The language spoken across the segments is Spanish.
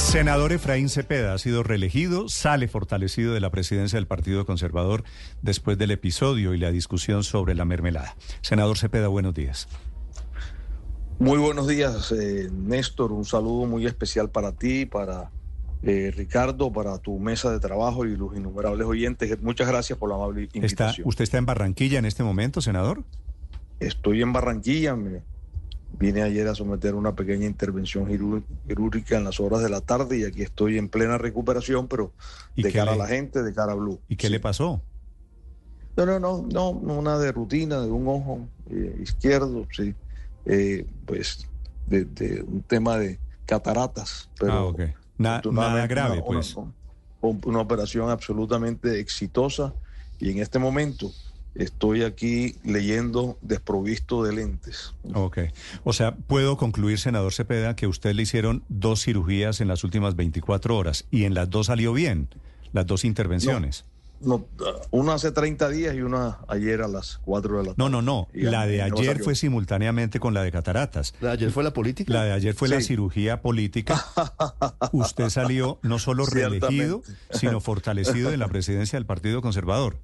Senador Efraín Cepeda ha sido reelegido, sale fortalecido de la presidencia del Partido Conservador después del episodio y la discusión sobre la mermelada. Senador Cepeda, buenos días. Muy buenos días, eh, Néstor. Un saludo muy especial para ti, para eh, Ricardo, para tu mesa de trabajo y los innumerables oyentes. Muchas gracias por la amable invitación. ¿Usted está en Barranquilla en este momento, senador? Estoy en Barranquilla. Me vine ayer a someter una pequeña intervención quirúrgica en las horas de la tarde y aquí estoy en plena recuperación, pero de cara a la gente, de cara a Blue. ¿Y qué le pasó? No, no, no, no, una de rutina, de un ojo eh, izquierdo, sí. Eh, pues de, un tema de cataratas. Pero ah, ok. nada grave, pues. una operación absolutamente exitosa y en este momento estoy aquí leyendo desprovisto de lentes. Ok. O sea, puedo concluir, senador Cepeda, que usted le hicieron dos cirugías en las últimas 24 horas y en las dos salió bien, las dos intervenciones. No, una hace 30 días y una ayer a las 4 de la tarde. No, no, no. La de ayer fue simultáneamente con la de cataratas. ¿La de ayer fue la política? La de ayer fue la cirugía política. Usted salió no solo reelegido, sino fortalecido de la presidencia del Partido Conservador.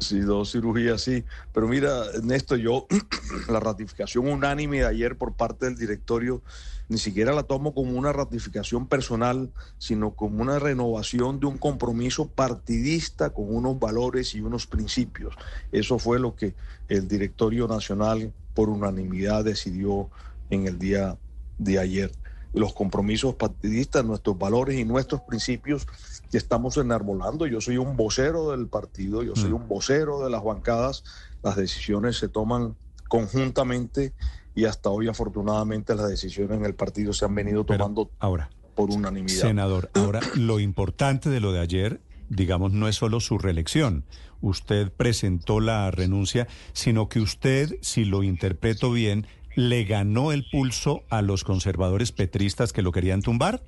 Sí, dos cirugías, sí. Pero mira, Néstor, yo la ratificación unánime de ayer por parte del directorio ni siquiera la tomo como una ratificación personal, sino como una renovación de un compromiso partidista con unos valores y unos principios. Eso fue lo que el directorio nacional por unanimidad decidió en el día de ayer los compromisos partidistas, nuestros valores y nuestros principios que estamos enarbolando. Yo soy un vocero del partido, yo soy mm. un vocero de las bancadas. Las decisiones se toman conjuntamente y hasta hoy afortunadamente las decisiones en el partido se han venido tomando ahora, por unanimidad. Senador, ahora lo importante de lo de ayer, digamos, no es solo su reelección. Usted presentó la renuncia, sino que usted, si lo interpreto bien, le ganó el pulso a los conservadores petristas que lo querían tumbar?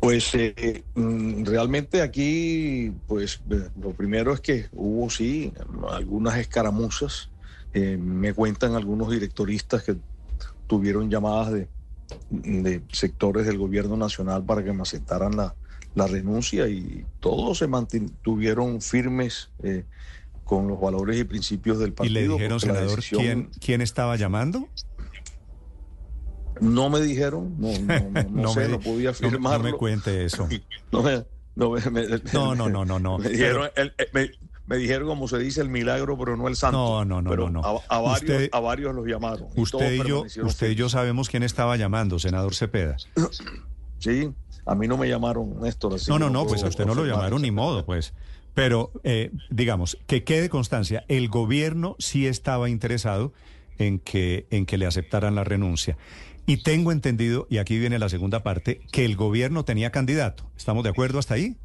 Pues eh, mm, realmente aquí, pues eh, lo primero es que hubo sí algunas escaramuzas. Eh, me cuentan algunos directoristas que tuvieron llamadas de, sectores del gobierno nacional para que me aceptaran la renuncia y todos se mantuvieron firmes con los valores y principios del partido. ¿Y le dijeron, senador, ¿quién, quién estaba llamando? No me dijeron, no, no, no, sé, no podía afirmarlo. No, me cuente eso. no, me, no, no, no, no, no, Me dijeron, me, dijeron, como se dice, el milagro, pero no el santo. No, no, no, pero no. A, varios, a varios los llamaron. Usted y, yo, usted y yo sabemos quién estaba llamando, senador Cepeda. Sí, a mí no me llamaron, Néstor. no, no, no, pues a usted no lo llamaron ni modo, pues. Pero, eh, digamos, que quede constancia, el gobierno sí estaba interesado en que, en que le aceptaran la renuncia. Y tengo entendido, y aquí viene la segunda parte, que el gobierno tenía candidato. ¿Estamos de acuerdo hasta ahí?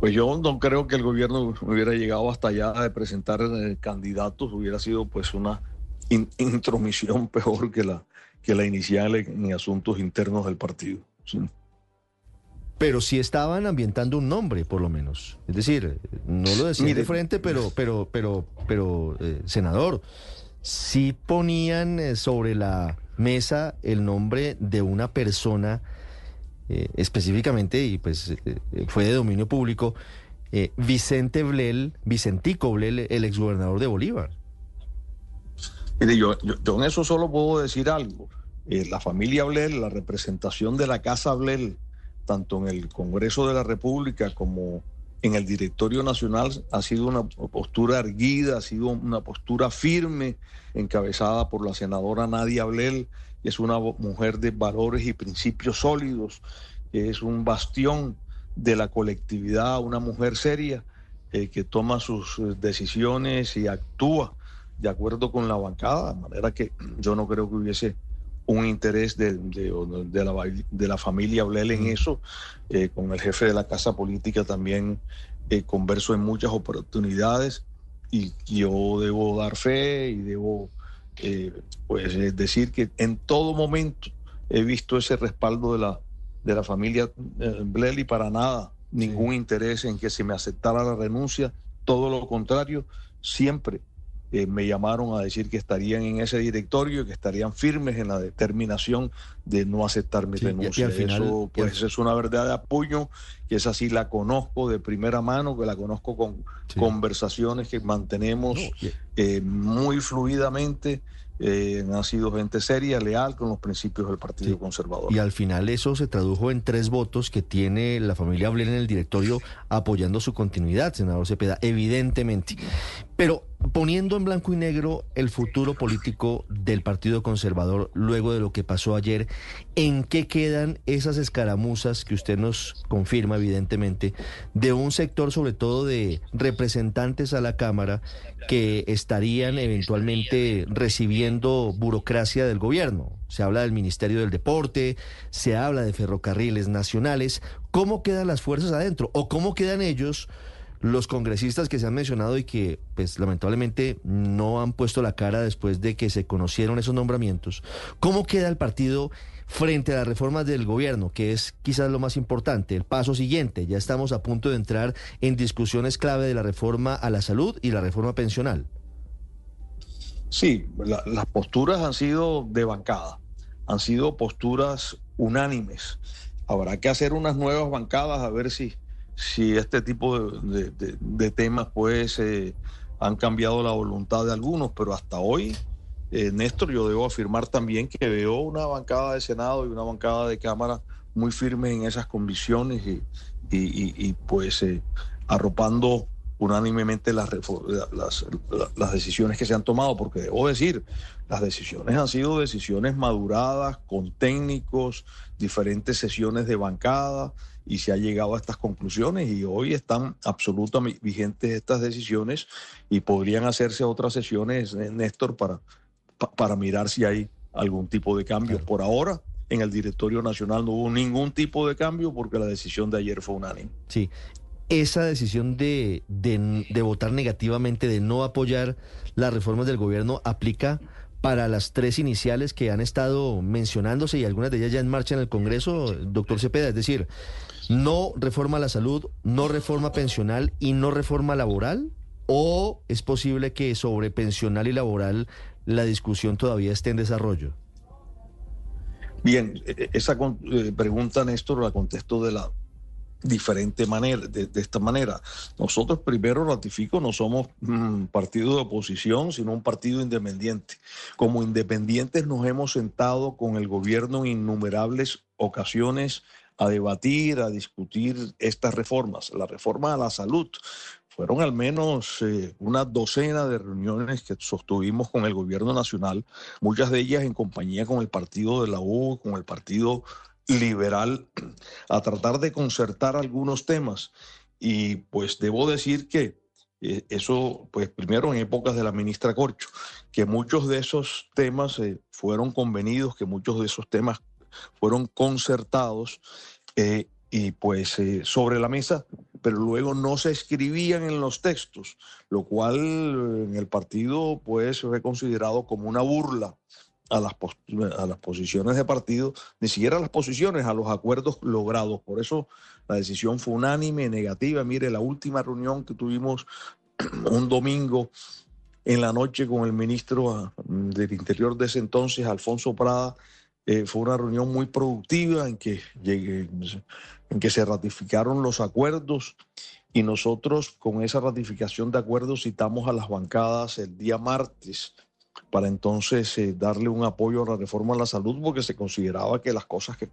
Pues yo no creo que el gobierno hubiera llegado hasta allá de presentar eh, candidatos, hubiera sido pues una intromisión peor que la, que la inicial en, asuntos internos del partido. Pero sí estaban ambientando un nombre, por lo menos. Es decir, no lo decían de frente, pero, pero, pero, pero, eh, senador, sí ponían eh, sobre la mesa el nombre de una persona eh, específicamente, y pues fue de dominio público, Vicente Blel, Vicentico Blel, el exgobernador de Bolívar. Mire, yo, yo, en eso solo puedo decir algo. la familia Blel, la representación de la casa Blel, tanto en el Congreso de la República como en el Directorio Nacional, ha sido una postura erguida, ha sido una postura firme, encabezada por la senadora Nadia Blel, que es una mujer de valores y principios sólidos, que es un bastión de la colectividad, una mujer seria eh, que toma sus eh, decisiones y actúa de acuerdo con la bancada, de manera que yo no creo que hubiese un interés de, de, la, de la familia Blel en eso. Eh, con el jefe de la casa política también eh, converso en muchas oportunidades y yo debo dar fe y debo eh, pues decir que en todo momento he visto ese respaldo de la, de la familia Blel y para nada ningún interés en que se me aceptara la renuncia, todo lo contrario, siempre eh, me llamaron a decir que estarían en ese directorio y que estarían firmes en la determinación de no aceptar mi renuncia. Eso pues es una verdad de apoyo, que es así la conozco de primera mano, que la conozco con conversaciones que mantenemos eh, muy fluidamente eh, han sido gente seria, leal con los principios del Partido Conservador. Y al final eso se tradujo en tres votos que tiene la familia Blair en el directorio apoyando su continuidad, senador Cepeda, evidentemente. Pero poniendo en blanco y negro el futuro político del Partido Conservador luego de lo que pasó ayer, ¿en qué quedan esas escaramuzas que usted nos confirma, evidentemente, de un sector sobre todo de representantes a la Cámara que estarían eventualmente recibiendo burocracia del gobierno? Se habla del Ministerio del Deporte, se habla de ferrocarriles nacionales. ¿Cómo quedan las fuerzas adentro? ¿O cómo quedan ellos? Los congresistas que se han mencionado y que pues lamentablemente no han puesto la cara después de que se conocieron esos nombramientos. ¿Cómo queda el partido frente a las reformas del gobierno, que es quizás lo más importante, el paso siguiente? Ya estamos a punto de entrar en discusiones clave de la reforma a la salud y la reforma pensional. Sí, las posturas han sido de bancada, han sido posturas unánimes. Habrá que hacer unas nuevas bancadas a ver si si este tipo de, temas pues eh, han cambiado la voluntad de algunos, pero hasta hoy, eh, Néstor, yo debo afirmar también que veo una bancada de Senado y una bancada de Cámara muy firme en esas convicciones y, pues eh, arropando unánimemente las, las, las, decisiones que se han tomado, porque debo decir, las decisiones han sido decisiones maduradas, con técnicos, diferentes sesiones de bancada, y se ha llegado a estas conclusiones y hoy están absolutamente vigentes estas decisiones y podrían hacerse otras sesiones, eh, Néstor, para, para mirar si hay algún tipo de cambio. Por ahora, en el directorio nacional no hubo ningún tipo de cambio porque la decisión de ayer fue unánime. Sí. Esa decisión de, de, de votar negativamente, de no apoyar las reformas del gobierno, aplica para las tres iniciales que han estado mencionándose y algunas de ellas ya en marcha en el Congreso, doctor Cepeda. Es decir, no reforma la salud, no reforma pensional y no reforma laboral? ¿O es posible que sobre pensional y laboral la discusión todavía esté en desarrollo? Bien, e, e, esa eh, pregunta, Néstor, la contesto de la diferente manera, de, esta manera. Nosotros primero ratifico, no somos un partido de oposición, sino un partido independiente. Como independientes nos hemos sentado con el gobierno en innumerables ocasiones a debatir, a discutir estas reformas. La reforma a la salud. Fueron al menos eh, una docena de reuniones que sostuvimos con el gobierno nacional, muchas de ellas en compañía con el partido de la U, con el partido liberal, a tratar de concertar algunos temas. Y pues debo decir que eh, eso, pues primero en épocas de la ministra Corcho, que muchos de esos temas eh, fueron convenidos, que muchos de esos temas fueron concertados eh, y pues eh, sobre la mesa, pero luego no se escribían en los textos, lo cual en el partido pues fue considerado como una burla a las, a las posiciones de partido, ni siquiera a las posiciones, a los acuerdos logrados. Por eso la decisión fue unánime, negativa. Mire, la última reunión que tuvimos un domingo en la noche con el ministro ah, del Interior de ese entonces, Alfonso Prada, eh, fue una reunión muy productiva en que, llegué, en que se ratificaron los acuerdos y nosotros con esa ratificación de acuerdos citamos a las bancadas el día martes para entonces eh, darle un apoyo a la reforma a la salud porque se consideraba que las cosas que,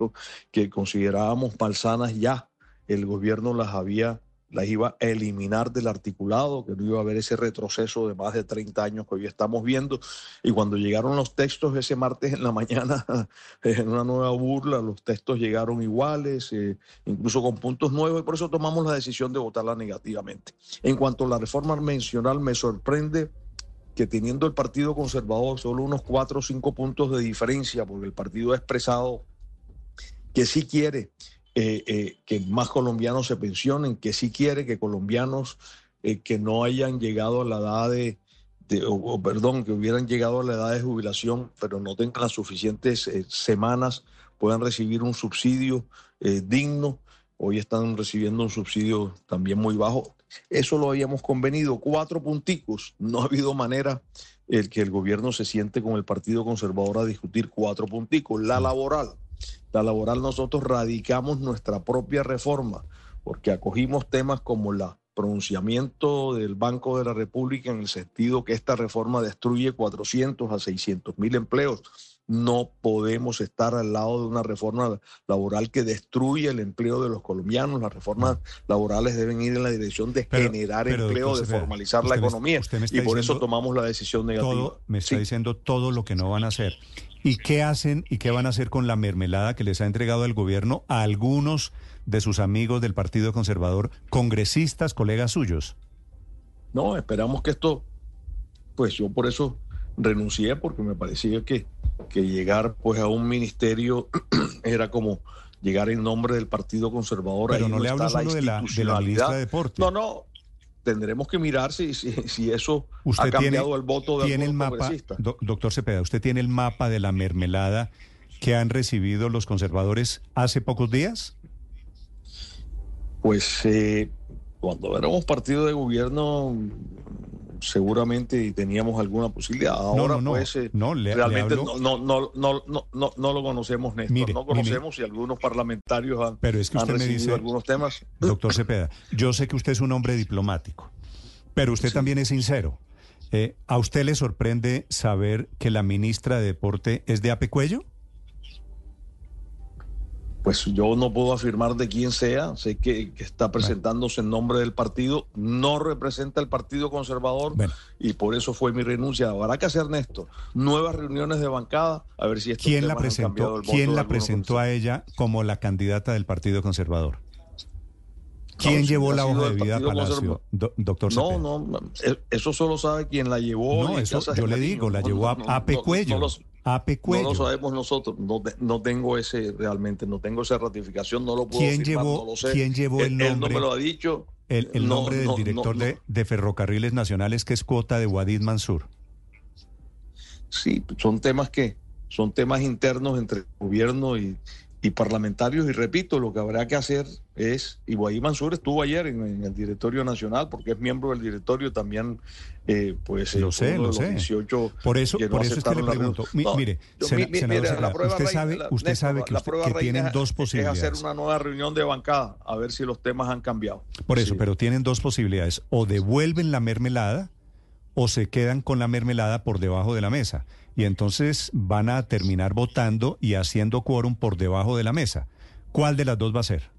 que considerábamos malsanas ya el gobierno las había las iba a eliminar del articulado, que no iba a haber ese retroceso de más de 30 años que hoy estamos viendo. Y cuando llegaron los textos ese martes en la mañana, en una nueva burla, los textos llegaron iguales, eh, incluso con puntos nuevos, y por eso tomamos la decisión de votarla negativamente. En cuanto a la reforma mencional, me sorprende que teniendo el Partido Conservador solo unos cuatro o cinco puntos de diferencia, porque el partido ha expresado que sí quiere eh, eh, que más colombianos se pensionen, que sí quiere que colombianos eh, que no hayan llegado a la edad de, o, perdón, que hubieran llegado a la edad de jubilación, pero no tengan las suficientes semanas, puedan recibir un subsidio digno. Hoy están recibiendo un subsidio también muy bajo. Eso lo habíamos convenido, cuatro punticos. No ha habido manera el que el gobierno se siente con el Partido Conservador a discutir cuatro punticos. La laboral. La laboral nosotros radicamos nuestra propia reforma porque acogimos temas como la pronunciamiento del Banco de la República en el sentido que esta reforma destruye 400 a 600 mil empleos. No podemos estar al lado de una reforma laboral que destruye el empleo de los colombianos. Las reformas laborales deben ir en la dirección de generar empleo, de formalizar la economía. y por eso tomamos la decisión negativa. me está diciendo todo lo que no van a hacer. ¿Y qué hacen y qué van a hacer con la mermelada que les ha entregado el gobierno a algunos de sus amigos del Partido Conservador, congresistas, colegas suyos? No, esperamos que esto, pues yo por eso renuncié, porque me parecía que, que llegar pues a un ministerio era como llegar en nombre del Partido Conservador. Pero no, le hablo solo de la, de la ministra de Deporte. No, no, tendremos que mirar si, si, eso ha cambiado el voto de tiene el mapa, doctor Cepeda, ¿usted tiene el mapa de la mermelada que han recibido los conservadores hace pocos días? Pues eh, cuando éramos partido de gobierno seguramente teníamos alguna posibilidad. Ahora no, pues eh, realmente no, no, no, no, no, lo conocemos, Néstor. no conocemos si algunos parlamentarios han, pero es que usted me dice, algunos temas. Doctor Cepeda, yo sé que usted es un hombre diplomático, pero usted también es sincero. Eh, ¿A usted le sorprende saber que la ministra de Deporte es de Apecuello? Pues yo no puedo afirmar de quién sea, sé que, está presentándose en nombre del partido, no representa el Partido Conservador y por eso fue mi renuncia. Habrá que hacer, Néstor, nuevas reuniones de bancada, a ver si estos ¿Quién la presentó, ¿quién la presentó a ella como la candidata del Partido Conservador? ¿Quién llevó la hoja de vida a Palacio, doctor No, no, eso solo sabe quién la llevó. No, eso, yo le digo, la llevó a, a Pecuello. No lo sabemos nosotros, no, no, tengo ese realmente, no tengo esa ratificación, no lo puedo ¿Quién llevó, no lo sé. ¿Quién llevó el nombre? Él no me lo ha dicho. El, nombre del director de, de, Ferrocarriles Nacionales, que es cuota de Wadid Mansur. Sí, son temas que son temas internos entre el gobierno y, y parlamentarios. Y repito, lo que habrá que hacer es, y Guaí Mansur estuvo ayer en, el directorio nacional, porque es miembro del directorio también, eh, pues lo sé, lo sé. 18 por eso, por eso es que le pregunto. mire, usted sabe, usted sabe que, tienen dos posibilidades. Es hacer una nueva reunión de bancada, a ver si los temas han cambiado. Por eso, pero tienen dos posibilidades. O devuelven la mermelada o se quedan con la mermelada por debajo de la mesa y entonces van a terminar votando y haciendo quórum por debajo de la mesa. ¿Cuál de las dos va a ser?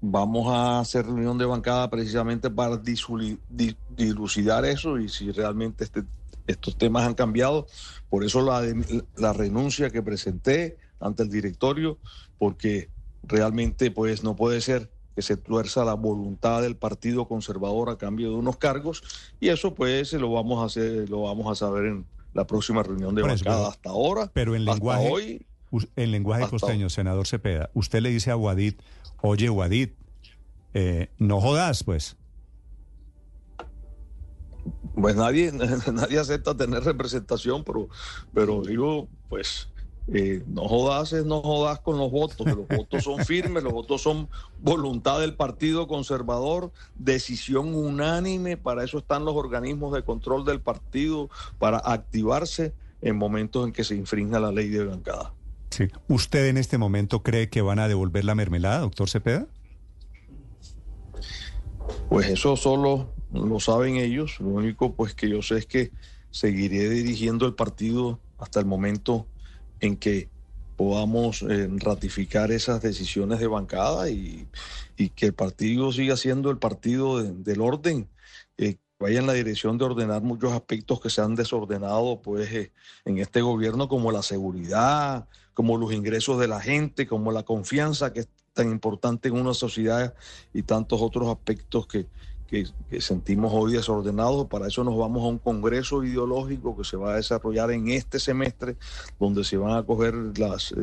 Vamos a hacer reunión de bancada precisamente para dilucidar eso y si realmente este, estos temas han cambiado. Por eso la, la renuncia que presenté ante el directorio, porque realmente pues no puede ser que se tuerza la voluntad del Partido Conservador a cambio de unos cargos y eso pues lo vamos a hacer, lo vamos a saber en la próxima reunión de bancada. hasta ahora, pero en lenguaje, hoy, en lenguaje costeño, senador Cepeda, usted le dice a Guadit, oye Guadit, eh, no jodas, pues. Pues nadie, nadie acepta tener representación, pero, pero digo, pues eh, no jodas, no jodas con los votos, los votos son firmes, los votos son voluntad del Partido Conservador, decisión unánime, para eso están los organismos de control del partido, para activarse en momentos en que se infrinja la ley de bancada. Sí. ¿Usted en este momento cree que van a devolver la mermelada, doctor Cepeda? Pues eso solo lo saben ellos, lo único pues que yo sé es que seguiré dirigiendo el partido hasta el momento en que podamos eh, ratificar esas decisiones de bancada y, que el partido siga siendo el partido del orden, eh, vaya en la dirección de ordenar muchos aspectos que se han desordenado pues eh, en este gobierno como la seguridad, como los ingresos de la gente, como la confianza que es tan importante en una sociedad y tantos otros aspectos que, que, sentimos hoy desordenados. Para eso nos vamos a un congreso ideológico que se va a desarrollar en este semestre, donde se van a coger las,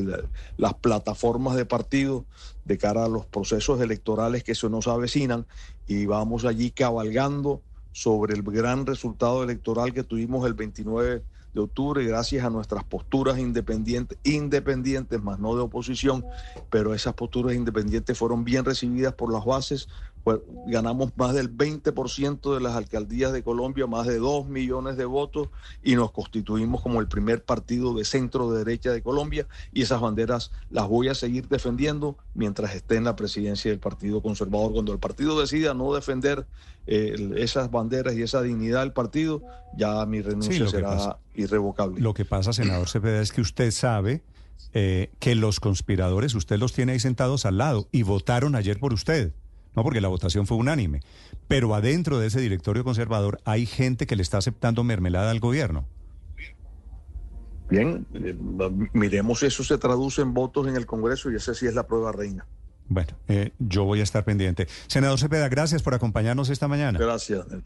las plataformas de partido de cara a los procesos electorales que se nos avecinan y vamos allí cabalgando sobre el gran resultado electoral que tuvimos el 29 de octubre, gracias a nuestras posturas independientes, independientes, más no de oposición, pero esas posturas independientes fueron bien recibidas por las bases, pues, ganamos más del 20% de las alcaldías de Colombia, más de 2 millones de votos y nos constituimos como el primer partido de centro derecha de Colombia y esas banderas las voy a seguir defendiendo mientras esté en la presidencia del Partido Conservador. Cuando el partido decida no defender eh, esas banderas y esa dignidad del partido, ya mi renuncia será irrevocable. Lo que pasa, senador Cepeda, es que usted sabe eh, que los conspiradores, usted los tiene ahí sentados al lado y votaron ayer por usted. No, porque la votación fue unánime. Pero adentro de ese directorio conservador hay gente que le está aceptando mermelada al gobierno. Bien, eh, miremos si eso se traduce en votos en el Congreso y esa sí es la prueba reina. Bueno, eh, yo voy a estar pendiente. Senador Cepeda, gracias por acompañarnos esta mañana. Gracias, Néstor.